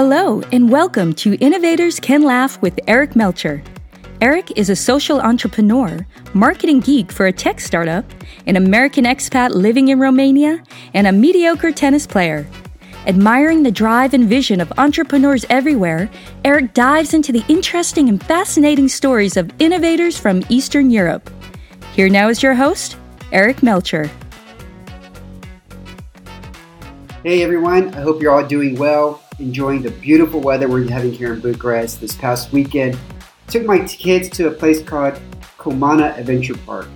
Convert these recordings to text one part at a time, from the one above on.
Hello, and welcome to Innovators Can Laugh with Eric Melcher. Eric is a social entrepreneur, marketing geek for a tech startup, an American expat living in Romania, and a mediocre tennis player. Admiring the drive and vision of entrepreneurs everywhere, Eric dives into the interesting and fascinating stories of innovators from Eastern Europe. Here now is your host, Eric Melcher. Hey everyone, I hope you're all doing well, enjoying the beautiful weather we're having here in Bucharest this past weekend. Took my kids to a place called Comana Adventure Park.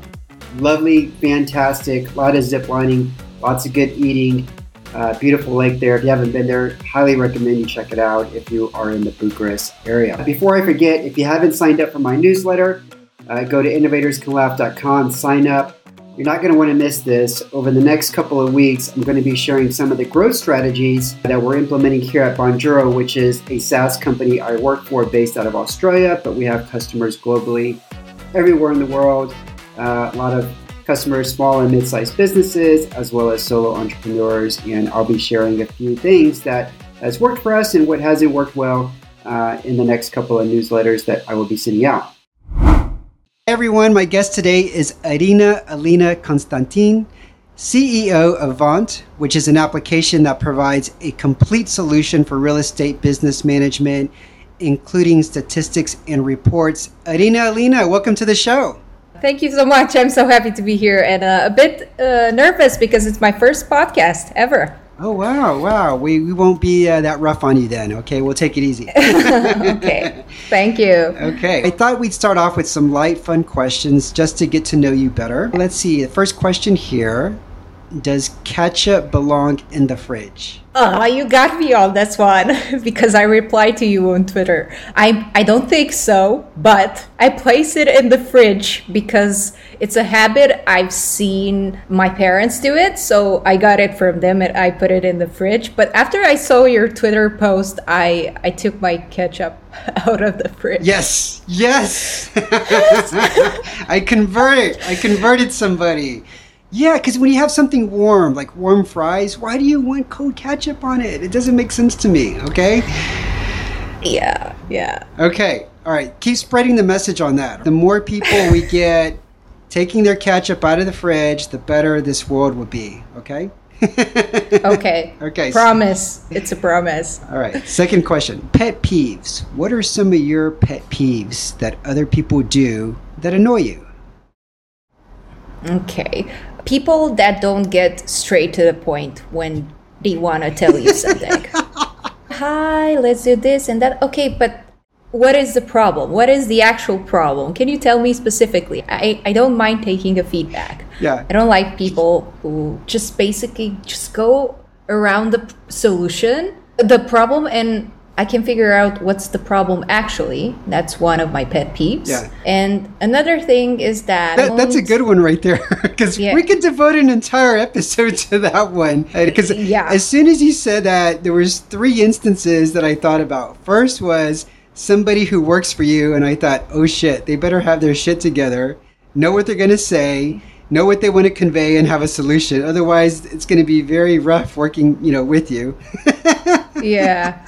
Lovely, fantastic, a lot of zip lining, lots of good eating, uh, beautiful lake there. If you haven't been there, highly recommend you check it out if you are in the Bucharest area. Before I forget, if you haven't signed up for my newsletter, uh, go to innovatorscanlaugh.com, sign up. You're not going to want to miss this. Over the next couple of weeks, I'm going to be sharing some of the growth strategies that we're implementing here at Bonjoro, which is a SaaS company I work for based out of Australia, but we have customers globally, everywhere in the world. Uh, a lot of customers, small and mid sized businesses, as well as solo entrepreneurs. And I'll be sharing a few things that has worked for us and what hasn't worked well uh, in the next couple of newsletters that I will be sending out everyone, my guest today is Irina Alina Constantin, CEO of Vaunt, which is an application that provides a complete solution for real estate business management, including statistics and reports. Irina Alina, welcome to the show. Thank you so much. I'm so happy to be here and uh, a bit uh, nervous because it's my first podcast ever. Oh wow, wow. We, we won't be uh, that rough on you then. Okay, we'll take it easy. okay, thank you. Okay, I thought we'd start off with some light, fun questions just to get to know you better. Let's see. The first question here: Does ketchup belong in the fridge? Oh, you got me on this one because I replied to you on Twitter. I I don't think so, but I place it in the fridge because it's a habit I've seen my parents do it, so I got it from them and I put it in the fridge. But after I saw your Twitter post, I I took my ketchup out of the fridge. Yes. Yes. I converted. I converted somebody. Yeah, because when you have something warm, like warm fries, why do you want cold ketchup on it? It doesn't make sense to me, okay? Yeah, yeah. Okay, all right. Keep spreading the message on that. The more people we get taking their ketchup out of the fridge, the better this world will be, okay? okay. Okay. Promise. It's a promise. All right. Second question Pet peeves. What are some of your pet peeves that other people do that annoy you? Okay people that don't get straight to the point when they want to tell you something. Hi, let's do this and that. Okay, but what is the problem? What is the actual problem? Can you tell me specifically? I, I don't mind taking a feedback. Yeah. I don't like people who just basically just go around the solution, the problem, and I can figure out what's the problem actually. That's one of my pet peeves. Yeah. And another thing is that, that that's a good one right there because yeah. we could devote an entire episode to that one. Because yeah. as soon as you said that, there was three instances that I thought about. First was somebody who works for you, and I thought, oh shit, they better have their shit together, know what they're gonna say, know what they want to convey, and have a solution. Otherwise, it's going to be very rough working, you know, with you. yeah,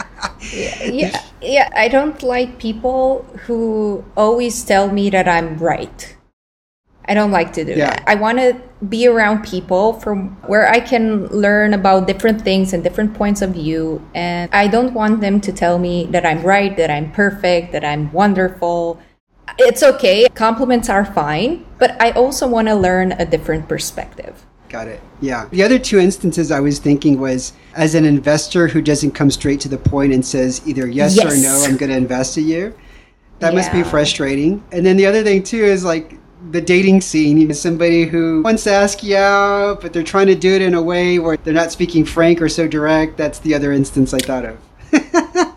yeah, yeah. I don't like people who always tell me that I'm right. I don't like to do yeah. that. I want to be around people from where I can learn about different things and different points of view. And I don't want them to tell me that I'm right, that I'm perfect, that I'm wonderful. It's okay. Compliments are fine, but I also want to learn a different perspective. Got it. Yeah. The other two instances I was thinking was as an investor who doesn't come straight to the point and says either yes, yes. or no, I'm going to invest in you. That yeah. must be frustrating. And then the other thing too is like the dating scene. You know, somebody who wants to ask you out, but they're trying to do it in a way where they're not speaking frank or so direct. That's the other instance I thought of.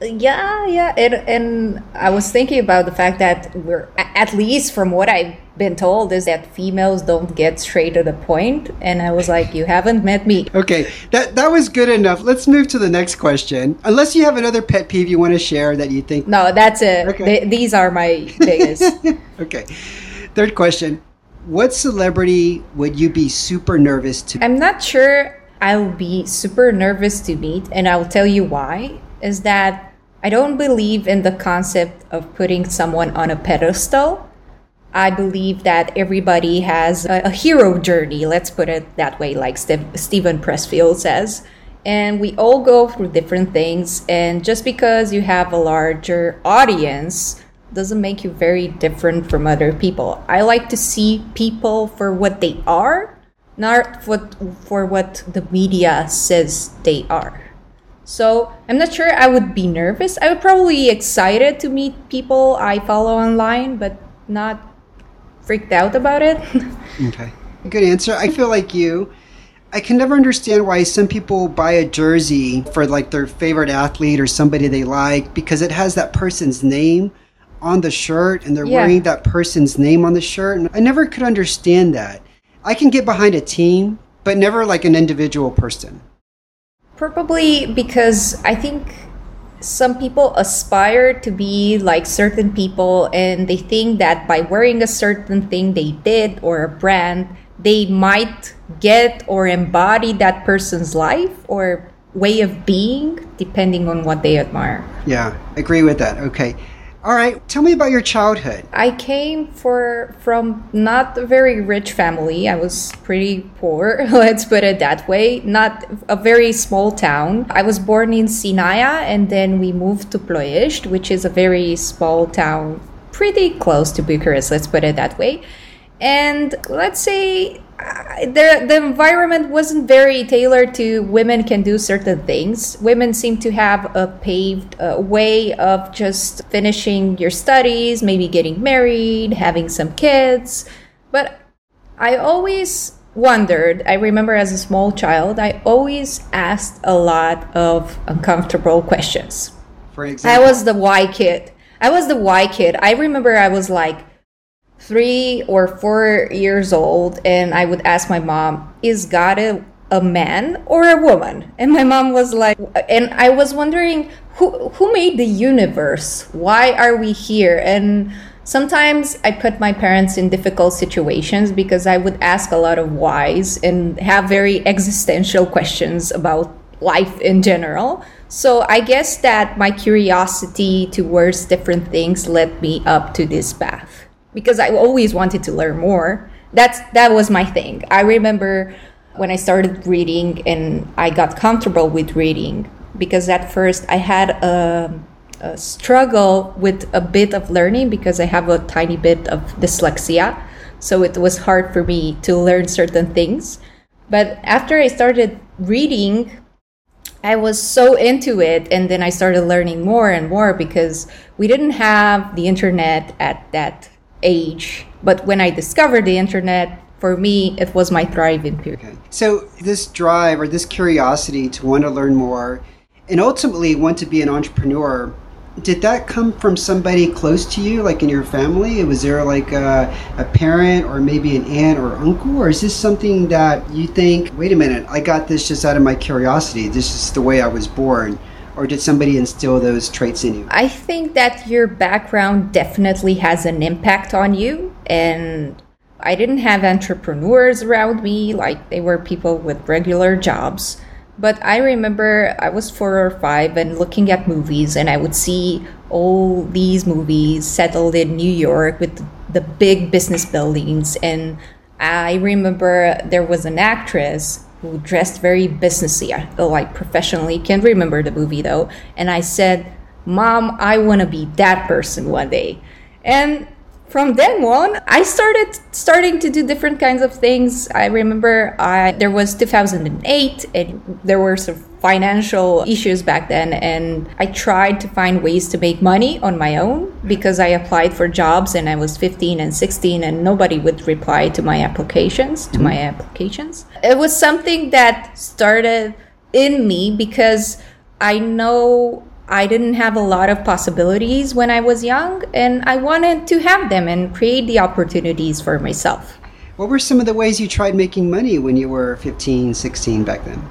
yeah, yeah. It, and I was thinking about the fact that we're, at least from what I've been told is that females don't get straight to the point. point and i was like you haven't met me okay that that was good enough let's move to the next question unless you have another pet peeve you want to share that you think no that's it okay. these are my biggest okay third question what celebrity would you be super nervous to i'm not sure i'll be super nervous to meet and i'll tell you why is that I don't believe in the concept of putting someone on a pedestal. I believe that everybody has a, a hero journey, let's put it that way, like Steve, Steven Pressfield says. And we all go through different things. And just because you have a larger audience doesn't make you very different from other people. I like to see people for what they are, not what, for what the media says they are. So I'm not sure I would be nervous. I would probably be excited to meet people I follow online, but not freaked out about it. okay. Good answer. I feel like you. I can never understand why some people buy a jersey for like their favorite athlete or somebody they like because it has that person's name on the shirt and they're yeah. wearing that person's name on the shirt. And I never could understand that. I can get behind a team, but never like an individual person. Probably because I think some people aspire to be like certain people and they think that by wearing a certain thing they did or a brand, they might get or embody that person's life or way of being depending on what they admire. Yeah, agree with that. Okay. All right, tell me about your childhood. I came for from not a very rich family. I was pretty poor, let's put it that way. Not a very small town. I was born in Sinaia and then we moved to Ploiești, which is a very small town pretty close to Bucharest, let's put it that way. And let's say the the environment wasn't very tailored to women can do certain things. Women seem to have a paved uh, way of just finishing your studies, maybe getting married, having some kids. But I always wondered. I remember as a small child, I always asked a lot of uncomfortable questions. For example, I was the why kid. I was the why kid. I remember I was like three or four years old, and I would ask my mom, Is God a, a man or a woman? And my mom was like, and I was wondering, who, who made the universe? Why are we here? And sometimes I put my parents in difficult situations because I would ask a lot of whys and have very existential questions about life in general. So I guess that my curiosity towards different things led me up to this path because I always wanted to learn more. That's that was my thing. I remember when I started reading and I got comfortable with reading because at first I had a, a struggle with a bit of learning because I have a tiny bit of dyslexia. So it was hard for me to learn certain things. But after I started reading, I was so into it and then I started learning more and more because we didn't have the internet at that age. But when I discovered the internet, for me, it was my thriving period. Okay. So, this drive or this curiosity to want to learn more and ultimately want to be an entrepreneur, did that come from somebody close to you, like in your family? Was there like a, a parent or maybe an aunt or uncle? Or is this something that you think, wait a minute, I got this just out of my curiosity? This is the way I was born or did somebody instill those traits in you? I think that your background definitely has an impact on you. And I didn't have entrepreneurs around me, like they were people with regular jobs. But I remember I was four or five and looking at movies, and I would see all these movies settled in New York with the big business buildings. And I remember there was an actress who dressed very businessy, uh, like professionally. Can't remember the movie though. And I said, Mom, I want to be that person one day. And from then on, I started starting to do different kinds of things. I remember I there was 2008 and there were some financial issues back then and I tried to find ways to make money on my own because I applied for jobs and I was 15 and 16 and nobody would reply to my applications to my mm-hmm. applications. It was something that started in me because I know I didn't have a lot of possibilities when I was young, and I wanted to have them and create the opportunities for myself. What were some of the ways you tried making money when you were 15, 16 back then?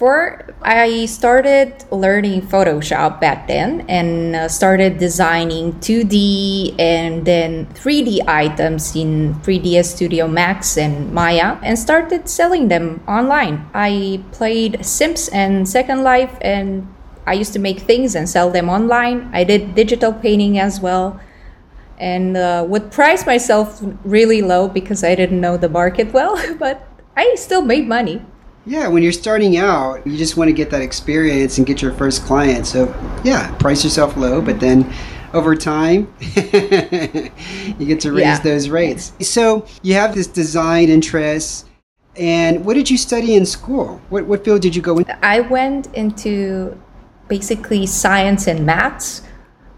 For I started learning Photoshop back then and uh, started designing 2D and then 3D items in 3ds Studio Max and Maya and started selling them online. I played Sims and Second Life and I used to make things and sell them online. I did digital painting as well and uh, would price myself really low because I didn't know the market well, but I still made money. Yeah, when you're starting out, you just want to get that experience and get your first client. So, yeah, price yourself low, but then over time, you get to raise yeah. those rates. So, you have this design interest. And what did you study in school? What, what field did you go in? I went into basically science and maths.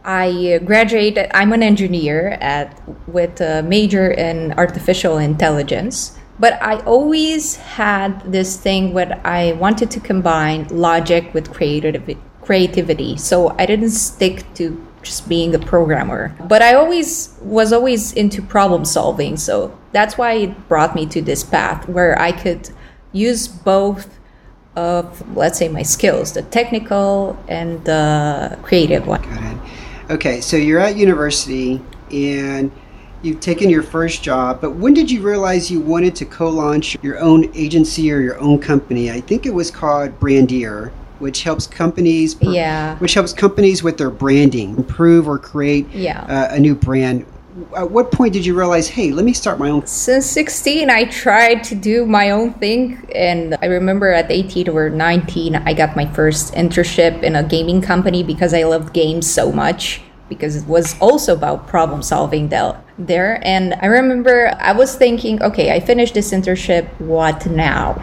I graduated, I'm an engineer at, with a major in artificial intelligence. But I always had this thing where I wanted to combine logic with creativity. So I didn't stick to just being a programmer. But I always was always into problem solving. So that's why it brought me to this path where I could use both of let's say my skills, the technical and the creative one. Okay, so you're at university and you've taken your first job, but when did you realize you wanted to co-launch your own agency or your own company? I think it was called Brandier, which helps companies per, yeah. which helps companies with their branding, improve or create yeah. uh, a new brand. At what point did you realize, hey, let me start my own? Since 16, I tried to do my own thing. And I remember at 18 or 19, I got my first internship in a gaming company because I loved games so much because it was also about problem solving there. And I remember I was thinking, okay, I finished this internship, what now?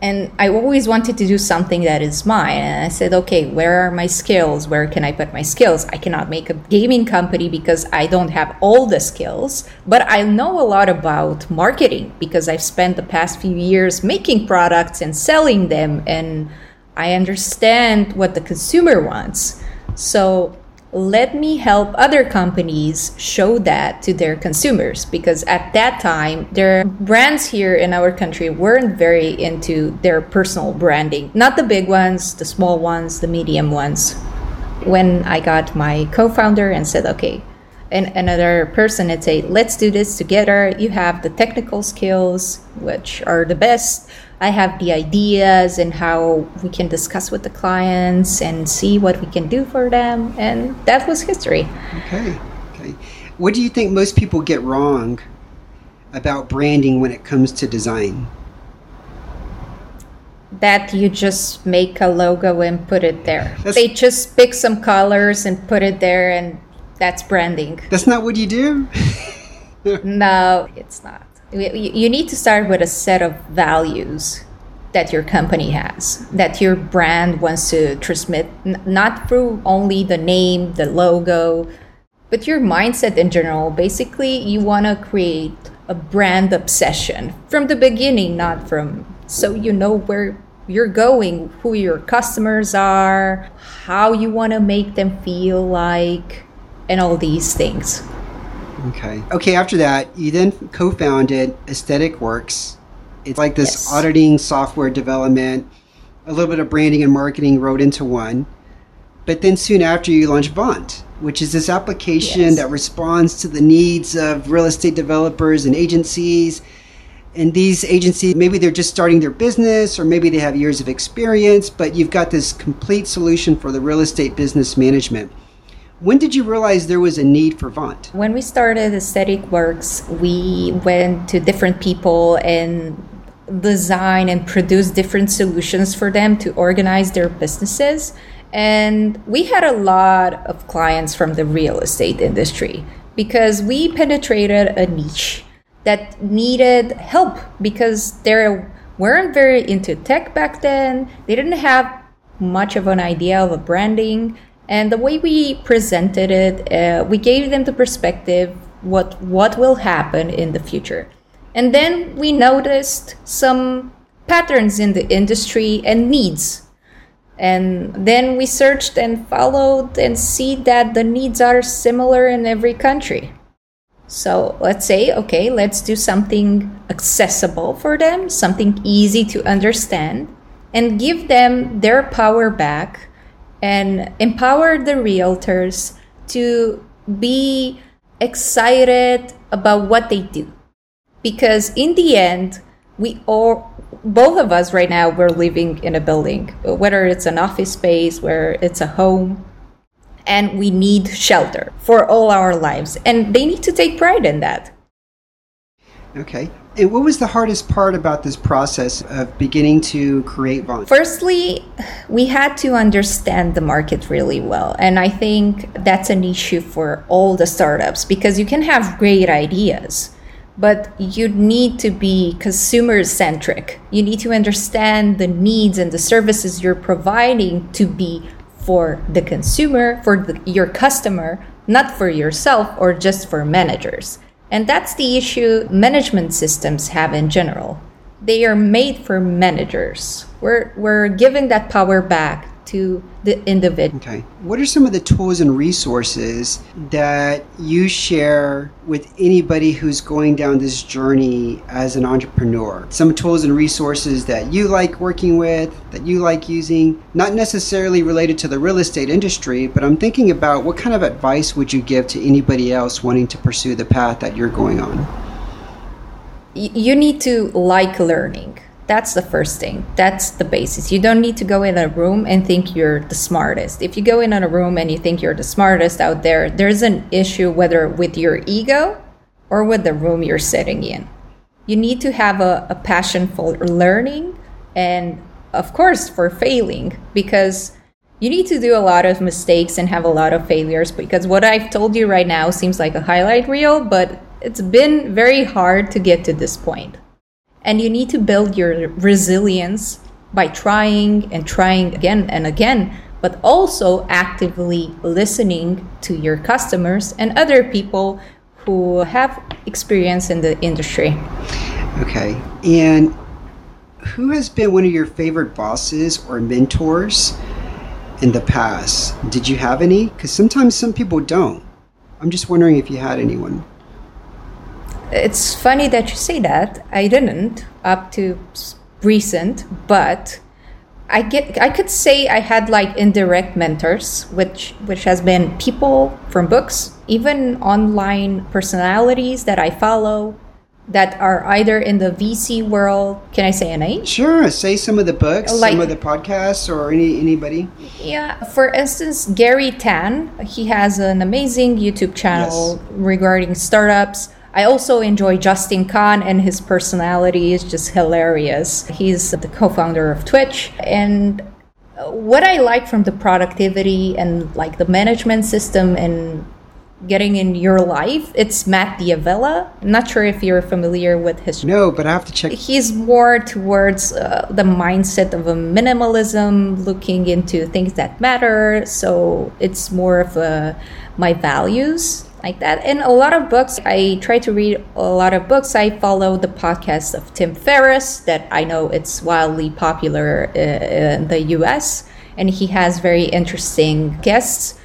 And I always wanted to do something that is mine. And I said, okay, where are my skills? Where can I put my skills? I cannot make a gaming company because I don't have all the skills, but I know a lot about marketing because I've spent the past few years making products and selling them. And I understand what the consumer wants. So let me help other companies show that to their consumers because at that time their brands here in our country weren't very into their personal branding. Not the big ones the small ones the medium ones. When i got my co-founder and said okay and another person would say let's do this together. You have the technical skills which are the best I have the ideas and how we can discuss with the clients and see what we can do for them. And that was history. Okay. Okay. What do you think most people get wrong about branding when it comes to design? That you just make a logo and put it there. That's, they just pick some colors and put it there, and that's branding. That's not what you do? no, it's not you need to start with a set of values that your company has that your brand wants to transmit not through only the name the logo but your mindset in general. Basically you want to create a brand obsession from the beginning not from so you know where you're going who your customers are how you want to make them feel like and all these things Okay. Okay, after that, you then co founded Aesthetic Works. It's like this yes. auditing software development, a little bit of branding and marketing wrote into one. But then soon after, you launched Vaunt, which is this application yes. that responds to the needs of real estate developers and agencies. And these agencies, maybe they're just starting their business or maybe they have years of experience, but you've got this complete solution for the real estate business management. When did you realize there was a need for Vaunt? When we started Aesthetic Works, we went to different people and design and produce different solutions for them to organize their businesses. And we had a lot of clients from the real estate industry because we penetrated a niche that needed help because they weren't very into tech back then. They didn't have much of an idea of a branding and the way we presented it, uh, we gave them the perspective what what will happen in the future. And then we noticed some patterns in the industry and needs. And then we searched and followed and see that the needs are similar in every country. So let's say, okay, let's do something accessible for them, something easy to understand, and give them their power back and empower the realtors to be excited about what they do. Because in the end, we all both of us right now we're living in a building, whether it's an office space, where it's a home, and we need shelter for all our lives, and they need to take pride in that. Okay. And what was the hardest part about this process of beginning to create Vaunt? Firstly, we had to understand the market really well. And I think that's an issue for all the startups because you can have great ideas, but you need to be consumer centric. You need to understand the needs and the services you're providing to be for the consumer, for the, your customer, not for yourself or just for managers. And that's the issue management systems have in general. They are made for managers. We're, we're giving that power back to the individual. Okay. What are some of the tools and resources that you share with anybody who's going down this journey as an entrepreneur? Some tools and resources that you like working with, that you like using, not necessarily related to the real estate industry, but I'm thinking about what kind of advice would you give to anybody else wanting to pursue the path that you're going on? You need to like learning that's the first thing. That's the basis. You don't need to go in a room and think you're the smartest. If you go in a room and you think you're the smartest out there, there's an issue whether with your ego or with the room you're sitting in. You need to have a, a passion for learning and, of course, for failing because you need to do a lot of mistakes and have a lot of failures because what I've told you right now seems like a highlight reel, but it's been very hard to get to this point. And you need to build your resilience by trying and trying again and again, but also actively listening to your customers and other people who have experience in the industry. Okay. And who has been one of your favorite bosses or mentors in the past? Did you have any? Because sometimes some people don't. I'm just wondering if you had anyone. It's funny that you say that. I didn't up to recent, but I get I could say I had like indirect mentors, which which has been people from books, even online personalities that I follow that are either in the VC world. Can I say an age? Sure. Say some of the books, like, some of the podcasts, or any anybody. Yeah. For instance, Garry Tan. He has an amazing YouTube channel yes. regarding startups. I also enjoy Justin Kan and his personality is just hilarious. He's the co-founder of Twitch and what I like from the productivity and like the management system and getting in your life, it's Matt D'Avella. I'm not sure if you're familiar with his. No, but I have to check. He's more towards uh, the mindset of a minimalism, looking into things that matter. So it's more of a my values like that. And a lot of books, I try to read a lot of books. I follow the podcast of Tim Ferriss, that I know it's wildly popular uh, in the US, and he has very interesting guests.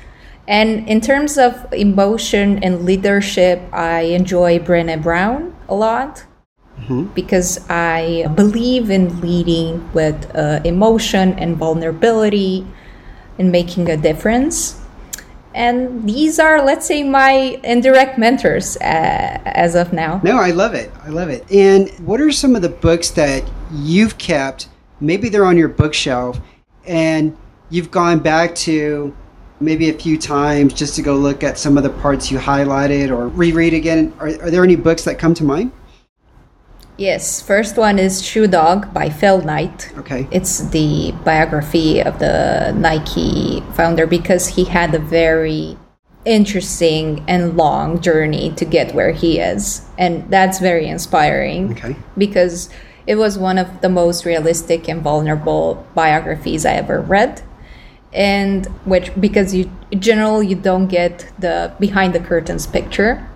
And in terms of emotion and leadership, I enjoy Brené Brown a lot. Mm-hmm. Because I believe in leading with uh, emotion and vulnerability and making a difference and these are let's say my indirect mentors uh, as of now. No i love it. I love it. And what are some of the books that you've kept? Maybe they're on your bookshelf and you've gone back to maybe a few times just to go look at some of the parts you highlighted or reread again. Are, are there any books that come to mind Yes, first one is Shoe Dog by Phil Knight. Okay. It's the biography of the Nike founder because he had a very interesting and long journey to get where he is. And that's very inspiring. Okay. Because it was one of the most realistic and vulnerable biographies I ever read. And which because you generally you don't get the behind the curtains picture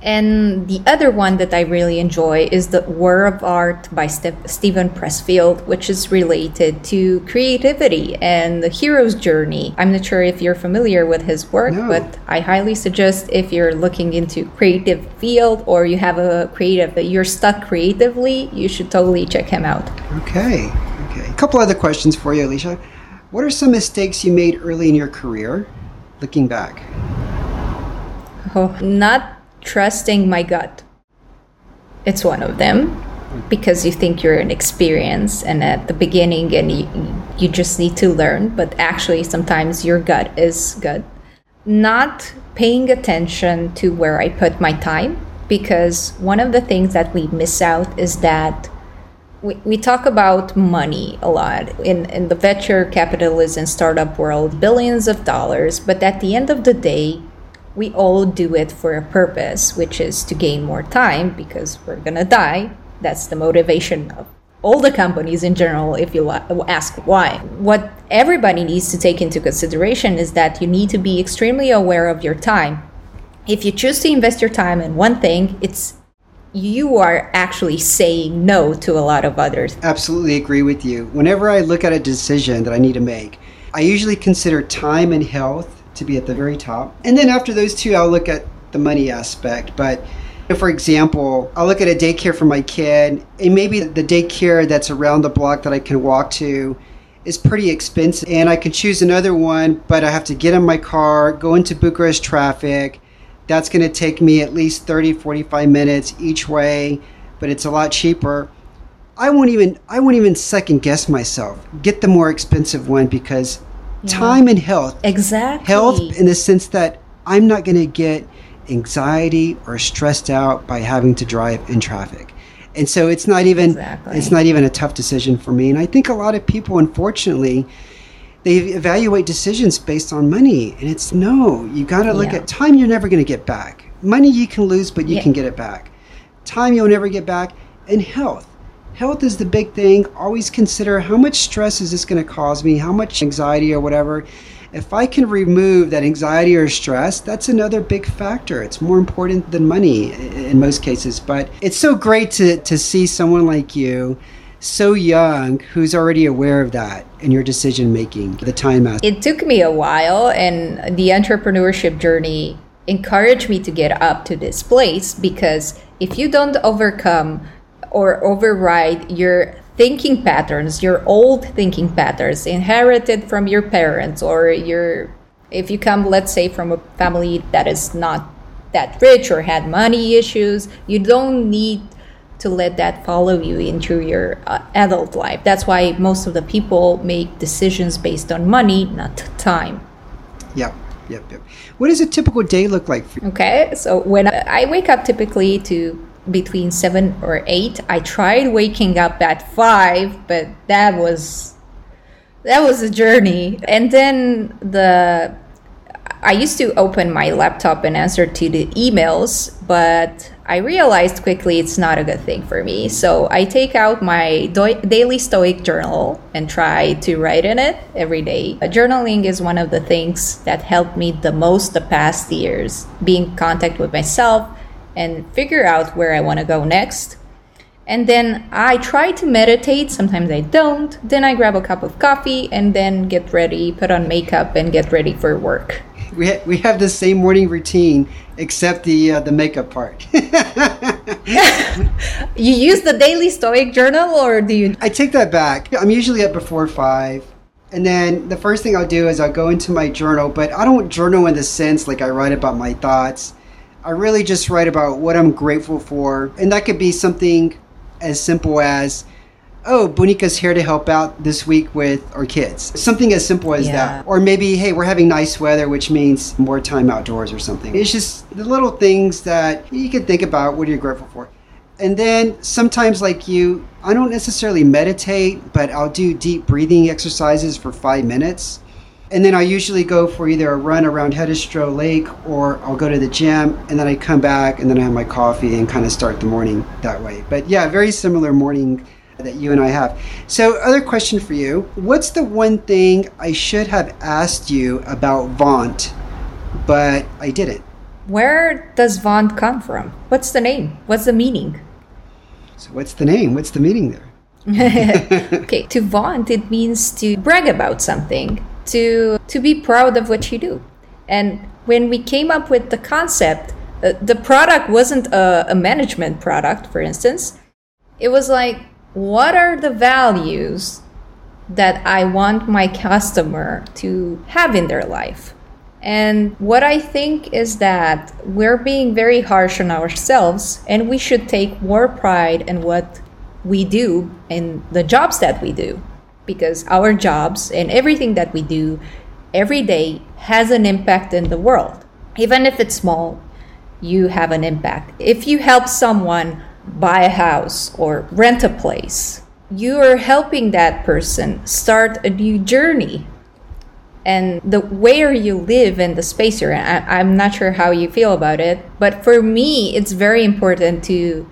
and the other one that I really enjoy is The War of Art by St- Steven Pressfield, which is related to creativity and the hero's journey. I'm not sure if you're familiar with his work, no. but I highly suggest if you're looking into creative field or you have a creative that you're stuck creatively, you should totally check him out. Okay. Okay. A couple other questions for you, Alicia. What are some mistakes you made early in your career, looking back? Oh, not trusting my gut. It's one of them. because you think you're an experience and at the beginning and you, you just need to learn but actually sometimes your gut is good not paying attention to where i put my time because one of the things that we miss out is that we, we talk about money a lot in, in the venture capitalism startup world billions of dollars but at the end of the day we all do it for a purpose which is to gain more time because we're gonna die. That's the motivation of all the companies in general if you ask why. What everybody needs to take into consideration is that you need to be extremely aware of your time. If you choose to invest your time in one thing it's you are actually saying no to a lot of others. Absolutely agree with you. Whenever i look at a decision that i need to make i usually consider time and health to be at the very top and then after those two i'll look at the money aspect but for example, I'll look at a daycare for my kid, and maybe the daycare that's around the block that I can walk to is pretty expensive, and I can choose another one, but I have to get in my car, go into Bucharest traffic. That's going to take me at least 30, 45 minutes each way, but it's a lot cheaper. I won't even I won't even second guess myself. Get the more expensive one because time and health. Exactly. Health in the sense that I'm not going to get anxiety or stressed out by having to drive in traffic. And so it's not even exactly. it's not even a tough decision for me. And I think a lot of people unfortunately they evaluate decisions based on money and it's no, you got to look yeah. at time you're never going to get back. Money you can lose but you yeah. can get it back. Time you'll never get back and health. Health is the big thing. Always consider how much stress is this going to cause me? How much anxiety or whatever if I can remove that anxiety or stress, that's another big factor. It's more important than money in most cases. But it's so great to, to see someone like you so young who's already aware of that in your decision making, the time aspect. It took me a while, and the entrepreneurship journey encouraged me to get up to this place because if you don't overcome or override your thinking patterns, your old thinking patterns inherited from your parents or your if you come let's say from a family that is not that rich or had money issues, you don't need to let that follow you into your uh, adult life. That's why most of the people make decisions based on money, not time. Yep. Yep, yep. What does a typical day look like for you? Okay, so when I wake up typically to between seven or eight. I tried waking up at five, but that was that was a journey. And then the I used to open my laptop and answer to the emails, but I realized quickly it's not a good thing for me. So I take out my do- daily Stoic journal and try to write in it every day. Journaling is one of the things that helped me the most the past years. Being in contact with myself, and figure out where I want to go next. And then I try to meditate, sometimes I don't. Then I grab a cup of coffee and then get ready, put on makeup, and get ready for work. We, ha- we have the same morning routine except the uh, the makeup part. you use the daily stoic journal or do you I take that back. I'm usually up before 5 and then the first thing I'll do is I'll go into my journal, but I don't journal in the sense like I write about my thoughts. I really just write about what I'm grateful for. And that could be something as simple as, oh, Bonica's here to help out this week with our kids. Something as simple as yeah. that. Or maybe, hey, we're having nice weather, which means more time outdoors or something. It's just the little things that you can think about. What are you grateful for? And then sometimes, like you, I don't necessarily meditate, but I'll do deep breathing exercises for five minutes. And then I usually go for either a run around Herăstrău Lake or I'll go to the gym and then I come back and then I have my coffee and kind of start the morning that way. But yeah, very similar morning that you and I have. So, other question for you What's the one thing I should have asked you about Vaunt, but I didn't? Where does Vaunt come from? What's the name? What's the meaning? So, what's the name? What's the meaning there? okay, to vaunt, it means to brag about something to to be proud of what you do. And when we came up with the concept, uh, the product wasn't a, a management product, for instance. It was like, what are the values that I want my customer to have in their life? And what I think is that we're being very harsh on ourselves and we should take more pride in what we do and the jobs that we do because our jobs and everything that we do every day has an impact in the world. Even if it's small, you have an impact. If you help someone buy a house or rent a place, you are helping that person start a new journey. And the where you live and the space you're in, I, am not sure how you feel about it, but for me, it's very important to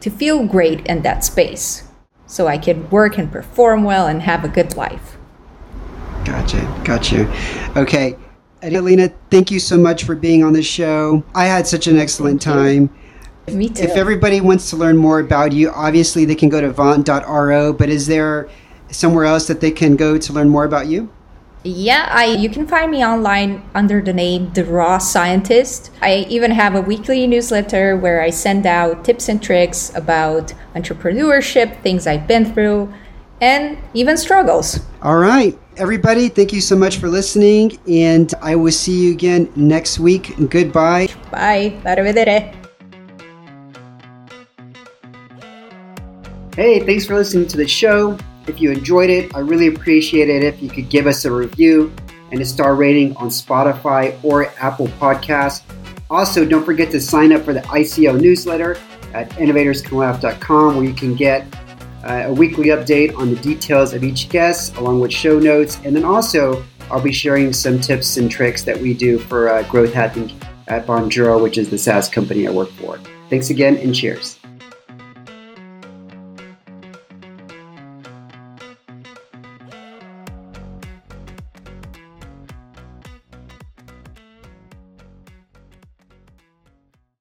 to feel great in that space, so I could work and perform well and have a good life. Gotcha, gotcha. Okay, Adelina, thank you so much for being on the show. I had such an excellent time. Me too. If everybody wants to learn more about you, obviously they can go to vaunt.ro, but is there somewhere else that they can go to learn more about you? Yeah, I you can find me online under the name The Raw Scientist. I even have a weekly newsletter where I send out tips and tricks about entrepreneurship, things I've been through, and even struggles. All right. Everybody, thank you so much for listening, and I will see you again next week. Goodbye. Bye. Arrivederci. Hey, thanks for listening to the show. If you enjoyed it, I really appreciate it if you could give us a review and a star rating on Spotify or Apple Podcasts. Also, don't forget to sign up for the ICO newsletter at innovatorscanlaugh.com where you can get uh, a weekly update on the details of each guest, along with show notes. And then also, I'll be sharing some tips and tricks that we do for uh, growth hacking at Bonjoro, which is the SaaS company I work for. Thanks again and cheers.